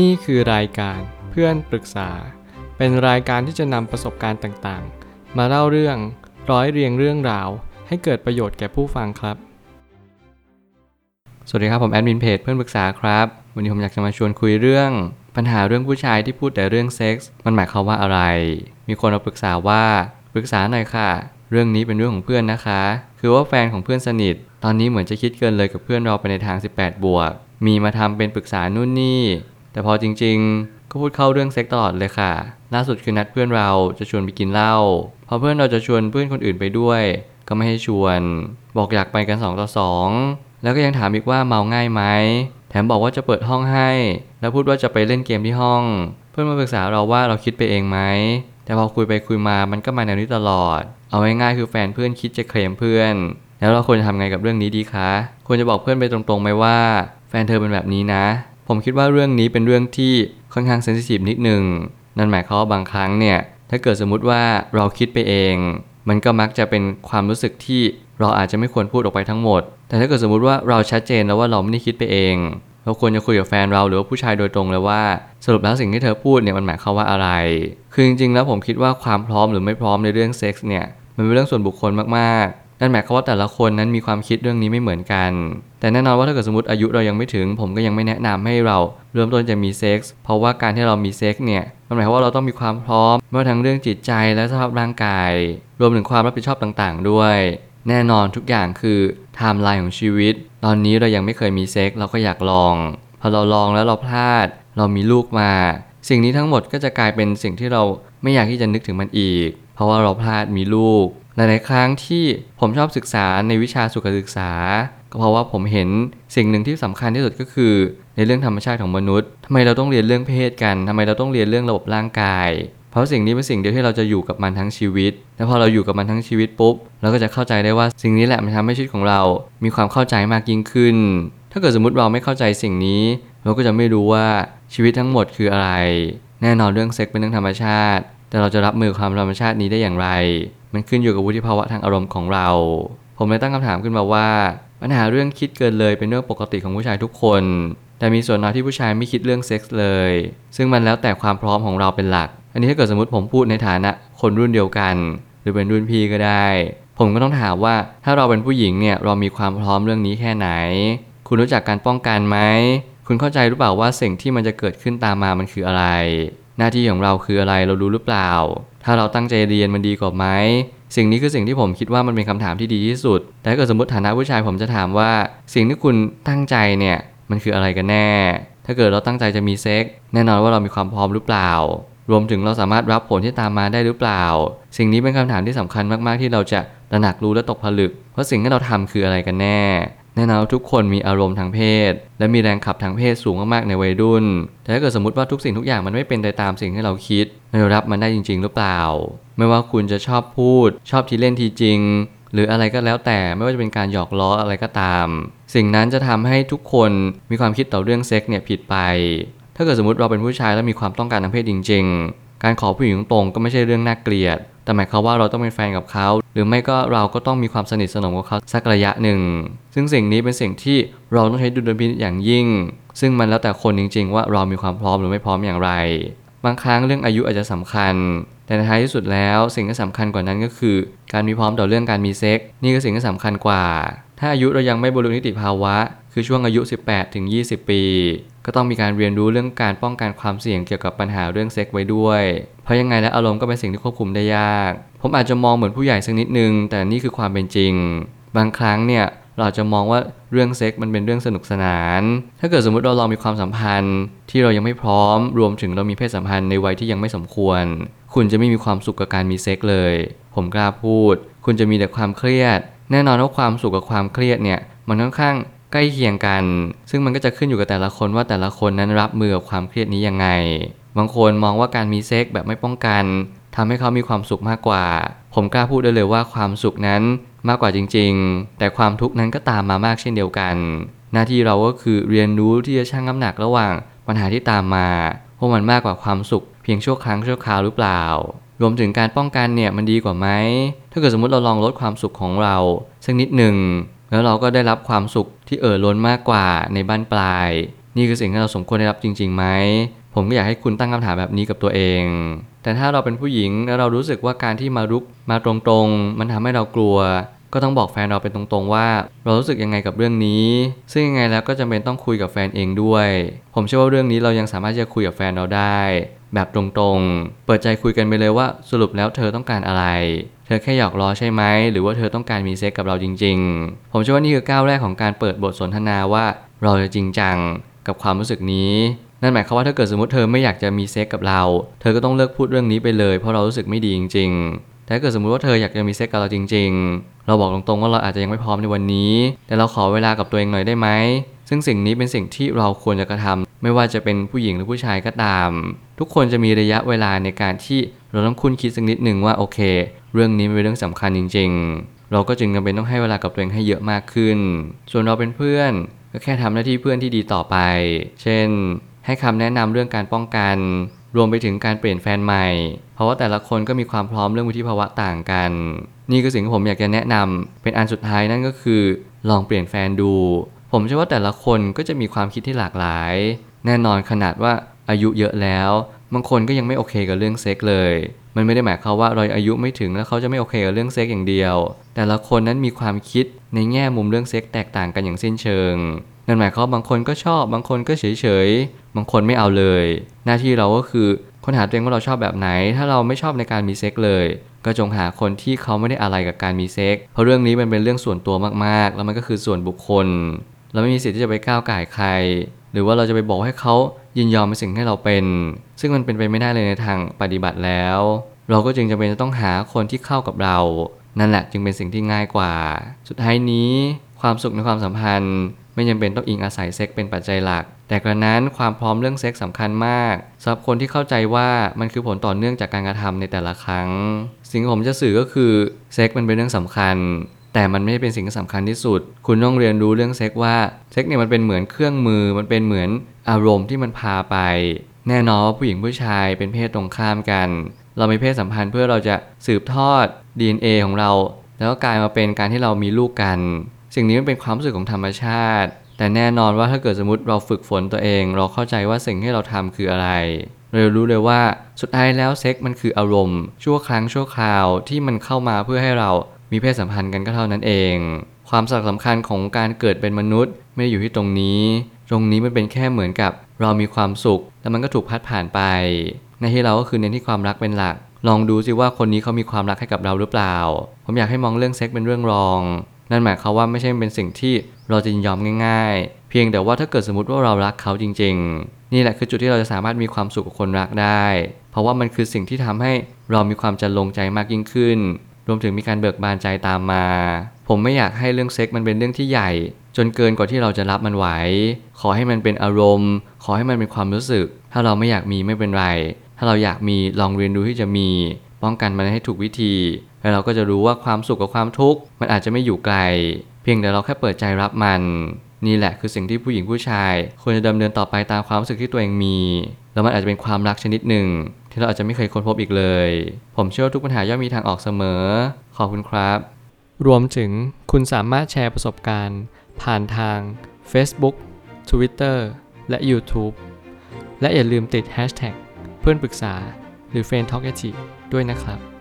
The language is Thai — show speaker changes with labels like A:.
A: นี่คือรายการเพื่อนปรึกษา เป็นรายการที่จะนำประสบการณ์ต่างๆ มาเล่าเรื่องร้อยเรียงเรื่องราว ให้เกิดประโยชน์แก่ผู้ฟังครับ สวัสดีครับผมแอดมินเพจเพื่อนปรึกษาครับ วันนี้ผมอยากจะมาชวนคุยเรื่อง ปัญหาเรื่องผู้ชายที่พูดแต่เรื่องเซ็กส์มันหมายความว่าอะไร มีคนมาปรึกษาว่าปรึกษาหน่อยค่ะ เรื่องนี้เป็นเรื่องของเพื่อนนะคะ คือว่าแฟนของเพื่อนสนิท ตอนนี้เหมือนจะคิดเกินเลยกับเพื่อนเราไปในทาง 18 บวกมีมาทำเป็นปรึกษานู่นนี่ แต่พอจริง ๆ ก็พูดเข้าเรื่องเซ็กตลอดเลยค่ะ ล่าสุดคือนัดเพื่อนเราจะชวนไปกินเหล้า พอเพื่อนเราจะชวนเพื่อนคนอื่นไปด้วย ก็ไม่ให้ชวน บอกอยากไปกัน2ต่อ2แล้วก็ยังถามอีกว่าเมาง่ายไหม แถมบอกว่าจะเปิดห้องให้ แล้วพูดว่าจะไปเล่นเกมที่ห้อง เพื่อนมาปรึกษาเราว่าเราคิดไปเองไหม แต่พอคุยไปคุยมา มันก็มาแนวนี้ตลอด เอาง่ายๆคือแฟนเพื่อนคิดจะเคลมเพื่อน แล้วเราควรจะทำไงกับเรื่องนี้ดีคะ ควรจะบอกเพื่อนไปตรงๆไหมว่า แฟนเธอเป็นแบบนี้นะ ผมคิดว่าเรื่องนี้เป็นเรื่องที่ค่อนข้างเซนซิทีฟนิดหนึ่งนั่นหมายความว่าบางครั้งเนี่ย ถ้าเกิดสมมุติว่าเราคิดไปเอง มันก็มักจะเป็นความรู้สึกที่เราอาจจะไม่ควรพูดออกไปทั้งหมด แต่ถ้าเกิดสมมุติว่าเราชัดเจนแล้วว่าเราไม่ได้คิดไปเอง เราควรจะคุยกับแฟนเราหรือว่าผู้ชายโดยตรงเลยว่า สรุปแล้วสิ่งที่เธอพูดเนี่ยมันหมายความว่าอะไร คือจริงๆแล้วผมคิดว่าความพร้อมหรือไม่พร้อมในเรื่องเซ็กส์เนี่ยมันเป็นเรื่องส่วนบุคคลมากๆ นั่นหมายความว่าแต่ละคนนั้นมีความคิดเรื่องนี้ไม่เหมือนกัน แต่แน่นอนว่าถ้าเกิดสมมติอายุเรายังไม่ถึง ผมก็ยังไม่แนะนำให้เราเริ่มต้นจะมีเซ็กส์เพราะว่าการที่เรามีเซ็กส์เนี่ยมันหมายความว่าเราต้องมีความพร้อมไม่ว่าทั้งเรื่องจิตใจและสภาพร่างกาย รวมถึงความรับผิดชอบต่างๆ ด้วย แน่นอนทุกอย่างคือไทม์ไลน์ของชีวิต ตอนนี้เรายังไม่เคยมีเซ็กส์เราก็อยากลองพอเราลองแล้วเราพลาด เรามีลูกมา สิ่งนี้ทั้งหมดก็จะกลายเป็นสิ่งที่เราไม่อยากที่จะนึกถึงมันอีก เพราะว่าเราพลาดมีลูก หลายๆครั้งที่ผมชอบศึกษาในวิชาสุขศึกษา ก็เพราะว่าผมเห็นสิ่งหนึ่งที่สำคัญที่สุดก็คือ ในเรื่องธรรมชาติของมนุษย์ทำไมเราต้องเรียนเรื่องเพศกันทำไมเราต้องเรียนเรื่องระบบร่างกาย เพราะสิ่งนี้เป็นสิ่งเดียวที่เราจะอยู่กับมันทั้งชีวิต และพอเราอยู่กับมันทั้งชีวิตปุ๊บ เราก็จะเข้าใจได้ว่าสิ่งนี้แหละมันทำให้ชีวิตของเรา มีความเข้าใจมากยิ่งขึ้น ถ้าเกิดสมมติเราไม่เข้าใจสิ่งนี้ เราก็จะไม่รู้ว่าชีวิตทั้งหมดคืออะไร แน่นอนเรื่องเซ็กเป็นเรื่องธรรมชาติ แต่เราจะรับมือความธรรมชาตินี้ได้อย่างไร มันขึ้นอยู่กับวุฒิภาวะทางอารมณ์ของเรา ผมเลยตั้งคำถามขึ้นมาว่า ปัญหาเรื่องคิดเกินเลยเป็นเรื่องปกติของผู้ชายทุกคน แต่มีส่วนน้อยที่ผู้ชายไม่คิดเรื่องเซ็กส์เลย ซึ่งมันแล้วแต่ความพร้อมของเราเป็นหลัก อันนี้ถ้าเกิดสมมติผมพูดในฐานะคนรุ่นเดียวกัน หรือเป็นรุ่นพี่ก็ได้ ผมก็ต้องถามว่าถ้าเราเป็นผู้หญิงเนี่ยเรามีความพร้อมเรื่องนี้แค่ไหน คุณรู้จักการป้องกันไหมคุณเข้าใจหรือเปล่าว่าสิ่งที่มันจะเกิดขึ้นตามมามันคืออะไร หน้าที่ของเราคืออะไรเรารู้หรือเปล่า ถ้าเราตั้งใจเรียนมันดีกว่าไหมสิ่งนี้คือสิ่งที่ผมคิดว่ามันเป็นคำถามที่ดีที่สุด แต่ถ้าเกิดสมมติฐานะผู้ชายผมจะถามว่า สิ่งที่คุณตั้งใจเนี่ยมันคืออะไรกันแน่ ถ้าเกิดเราตั้งใจจะมีเซ็กแน่นอนว่าเรามีความพร้อมหรือเปล่า รวมถึงเราสามารถรับผลที่ตามมาได้หรือเปล่า สิ่งนี้เป็นคำถามที่สำคัญมากๆที่เราจะตระหนักรู้และตกผลึกว่าสิ่งที่เราทำคืออะไรกันแน่ แน่นอนทุกคนมีอารมณ์ทางเพศ และมีแรงขับทางเพศสูงมากๆในวัยรุ่น แต่ถ้าเกิดสมมติว่าทุกสิ่งทุกอย่างมันไม่เป็นไปตามสิ่งที่เราคิดเรารับมันได้จริง ๆ หรือเปล่า ไม่ว่าคุณจะชอบพูด ชอบทีเล่นทีจริง หรืออะไรก็แล้วแต่ไม่ว่าจะเป็นการหยอกล้ออะไรก็ตาม สิ่งนั้นจะทำให้ทุกคนมีความคิดต่อเรื่องเซ็กเนี่ยผิดไป ถ้าเกิดสมมติเราเป็นผู้ชายแล้วมีความต้องการทางเพศจริง ๆ การขอผู้หญิงตรงก็ไม่ใช่เรื่องน่าเกลียด แต่หมายความว่าเราต้องเป็นแฟนกับเขา หรือไม่ก็เราก็ต้องมีความสนิทสนมกับเขาสักระยะหนึ่ง ซึ่งสิ่งนี้เป็นสิ่งที่เราต้องใช้ดุลพินิจอย่างยิ่ง ซึ่งมันแล้วแต่คนจริง ๆ ว่าเรามีความพร้อมหรือไม่พร้อมอย่างไร บางครั้งเรื่องอายุอาจจะสำคัญ แต่ในท้ายที่สุดแล้วสิ่งที่สำคัญกว่านั้นก็คือ การมีพร้อมต่อเรื่องการมีเซ็กนี่คือสิ่งที่สำคัญกว่า ถ้าอายุเรายังไม่บรรลุนิติภาวะ คือช่วงอายุ 18ถึง20 ปี ก็ต้องมีการเรียนรู้เรื่องการป้องกันความเสี่ยงเกี่ยวกับปัญหาเรื่องเซ็กไว้ด้วย เพราะยังไงและอารมณ์ก็เป็นสิ่งที่ควบคุมได้ยาก ผมอาจจะมองเหมือนผู้ใหญ่สักนิดนึง แต่นี่คือความเป็นจริง บางครั้งเนี่ยเราจะมองว่าเรื่องเซ็กมันเป็นเรื่องสนุกสนาน ถ้าเกิดสมมติเราลองมีความสัมพันธ์ที่เรายังไม่พร้อม รวมถึงเรามีเพศสัมพันธ์ในวัยที่ยังไม่สมควร คุณจะไม่มีความสุขกับการมีเซ็กเลย ผมกล้าพูด คุณจะมีแต่ความเครียด แน่นอนว่าความสุขกับความเครียดเนี่ยมันค่อนข้างใกล้เคียงกัน ซึ่งมันก็จะขึ้นอยู่กับแต่ละคนว่าแต่ละคนนั้นรับมือกับความเครียดนี้ยังไง บางคนมองว่าการมีเซ็กแบบไม่ป้องกัน ทำให้เขามีความสุขมากกว่า ผมกล้าพูดได้เลยว่าความสุขนั้นมากกว่าจริง ๆ แต่ความทุกข์นั้นก็ตามมามากเช่นเดียวกัน หน้าที่เราก็คือเรียนรู้ที่จะชั่งน้ำหนักระหว่างปัญหาที่ตามมาว่ามันมากกว่าความสุข เพียงชั่วครั้งชั่วคราวหรือเปล่า รวมถึงการป้องกันเนี่ยมันดีกว่าไหม ถ้าเกิดสมมติเราลองลดความสุขของเราสักนิดหนึ่งแล้วเราก็ได้รับความสุขที่เอ่อล้นมากกว่าในบ้านปลาย นี่คือสิ่งที่เราสมควรได้รับจริงๆไหม ผมก็อยากให้คุณตั้งคำถามแบบนี้กับตัวเอง แต่ถ้าเราเป็นผู้หญิงแล้วเรารู้สึกว่าการที่มารุกมาตรงๆ มันทำให้เรากลัว ก็ต้องบอกแฟนเราเป็นตรงๆว่า เรารู้สึกยังไงกับเรื่องนี้ ซึ่งยังไงแล้วก็จำเป็นต้องคุยกับแฟนเองด้วย ผมเชื่อว่าเรื่องนี้เรายังสามารถจะคุยกับแฟนเราได้ แบบตรงๆ เปิดใจคุยกันไปเลยว่าสรุปแล้วเธอต้องการอะไร เธอแค่หยอกล้อใช่ไหมหรือว่าเธอต้องการมีเซ็กส์กับเราจริง ๆ ผมเชื่อว่านี่คือก้าวแรกของการเปิดบทสนทนาว่า เราจะจริงจังกับความรู้สึกนี้ นั่นหมายความว่าถ้าเกิดสมมติเธอไม่อยากจะมีเซ็กส์กับเรา เธอก็ต้องเลิกพูดเรื่องนี้ไปเลย เพราะเรารู้สึกไม่ดีจริงๆแต่ถ้าเกิดสมมติว่าเธออยากจะมีเซ็กส์กับเราจริง ๆ เราบอกตรงๆว่าเราอาจจะยังไม่พร้อมในวันนี้ แต่เราขอเวลากับตัวเองหน่อยได้ไหม ซึ่งสิ่งนี้เป็นสิ่งที่เราควรจะกระทำไม่ว่าจะเป็นผู้หญิงหรือผู้ชายก็ตาม ทุกคนจะมีระยะเวลาในการที่เราต้องคุ้นคิดสักนิดหนึ่งว่าโอเค เรื่องนี้เป็นเรื่องสำคัญจริง ๆ เราก็จึงจำเป็นต้องให้เวลากับตัวเองให้เยอะมากขึ้น ส่วนเราเป็นเพื่อนก็แค่ทำหน้าที่เพื่อนที่ดีต่อไป เช่น ให้คำแนะนำเรื่องการป้องกัน รวมไปถึงการเปลี่ยนแฟนใหม่ เพราะว่าแต่ละคนก็มีความพร้อมเรื่องวุฒิภาวะต่างกัน นี่คือสิ่งที่ผมอยากจะแนะนำเป็นอันสุดท้ายนั่นก็คือ ลองเปลี่ยนแฟนดู ผมเชื่อว่าแต่ละคนก็จะมีความคิดที่หลากหลาย แน่นอนขนาดว่าอายุเยอะแล้วบางคนก็ยังไม่โอเคกับเรื่องเซ็กส์เลย มันไม่ได้หมายความว่าเราอายุไม่ถึงแล้วเขาจะไม่โอเคกับเรื่องเซ็กส์อย่างเดียว แต่ละคนนั้นมีความคิดในแง่มุมเรื่องเซ็กส์แตกต่างกันอย่างสิ้นเชิง นั่นหมายความบางคนก็ชอบ บางคนก็เฉยเฉยบางคนไม่เอาเลย หน้าที่เราก็คือค้นหาตัวเองว่าเราชอบแบบไหน ถ้าเราไม่ชอบในการมีเซ็กส์เลย ก็จงหาคนที่เขาไม่ได้อะไรกับการมีเซ็กเพราะเรื่องนี้มันเป็นเรื่องส่วนตัวมากๆ แล้วมันก็คือส่วนบุคคล เราไม่มีสิทธิ์ที่จะไปก้าวไก่ใคร หรือว่าเราจะไปบอกให้เขายินยอมในสิ่งที่เราเป็น ซึ่งมันเป็นไปไม่ได้เลยในทางปฏิบัติแล้ว เราก็จึงจำเป็นจะต้องหาคนที่เข้ากับเรา นั่นแหละจึงเป็นสิ่งที่ง่ายกว่า สุดท้ายนี้ ความสุขในความสัมพันธ์ ไม่จำเป็นต้องอิงอาศัยเซ็กเป็นปัจจัยหลัก แต่กระนั้นความพร้อมเรื่องเซ็กสำคัญมากสำหรับคนที่เข้าใจว่ามันคือผลต่อเนื่องจากการกระทำในแต่ละครั้ง สิ่งผมจะสื่อก็คือเซ็กมันเป็นเรื่องสำคัญ แต่มันไม่เป็นสิ่งที่สำคัญที่สุด คุณต้องเรียนรู้เรื่องเซ็กว่าเซ็กเนี่ยมันเป็นเหมือนเครื่องมือ มันเป็นเหมือนอารมณ์ที่มันพาไป แน่นอนว่าผู้หญิงผู้ชายเป็นเพศตรงข้ามกัน เรามีเพศสัมพันธ์เพื่อเราจะสืบทอด DNA ของเรา แล้วก็กลายมาเป็นการที่เรามีลูกกัน สิ่งนี้มันเป็นความรู้สึกของธรรมชาติ แต่แน่นอนว่าถ้าเกิดสมมติเราฝึกฝนตัวเอง เราเข้าใจว่าสิ่งที่เราทำคืออะไรเรารู้เลยว่าสุดท้ายแล้วเซ็กมันคืออารมณ์ ชั่วครั้งชั่วคราวที่มันเข้ามาเพื่อให้เรามีเพศสัมพันธ์กันก็เท่านั้นเอง ความสำคัญของการเกิดเป็นมนุษย์ ไม่ได้อยู่ที่ตรงนี้ ตรงนี้มันเป็นแค่เหมือนกับเรามีความสุข แล้วมันก็ถูกพัดผ่านไป ในที่เราก็คือเน้นที่ความรักเป็นหลัก ลองดูสิว่าคนนี้เขามีความรักให้กับเราหรือเปล่า ผมอยากให้มองเรื่องเซ็กเป็นเรื่องรอง นั่นหมายความว่าไม่ใช่เป็นสิ่งที่เราจะยินยอมง่าย ๆ เพียงแต่ว่าถ้าเกิดสมมติว่าเรารักเขาจริง ๆ นี่แหละคือจุดที่เราจะสามารถมีความสุขกับคนรักได้ เพราะว่ามันคือสิ่งที่ทำให้เรามีความจะลงใจมากยิ่งขึ้น รวมถึงมีการเบิกบานใจตามมา ผมไม่อยากให้เรื่องเซ็กมันเป็นเรื่องที่ใหญ่ จนเกินกว่าที่เราจะรับมันไหว ขอให้มันเป็นอารมณ์ ขอให้มันเป็นความรู้สึก ถ้าเราไม่อยากมีไม่เป็นไร ถ้าเราอยากมีลองเรียนรู้ที่จะมี ป้องกันมันให้ถูกวิธี แล้วเราก็จะรู้ว่าความสุขกับความทุกข์มันอาจจะไม่อยู่ไกล เพียงแต่เราแค่เปิดใจรับมัน นี่แหละคือสิ่งที่ผู้หญิงผู้ชาย ควรจะดำเนินต่อไปตามความรู้สึกที่ตัวเองมี แล้วมันอาจจะเป็นความรักชนิดหนึ่ง ที่เราอาจจะไม่เคยค้นพบอีกเลย ผมเชื่อว่าทุกปัญหาย่อมมีทางออกเสมอ ขอบคุณครับ รวมถึงคุณสามารถแชร์ประสบการณ์ ผ่านทาง Facebook Twitter และ YouTube และอย่าลืมติด Hashtag เพื่อนปรึกษาหรือ f r ร e n d t a l k ด้วยนะครับ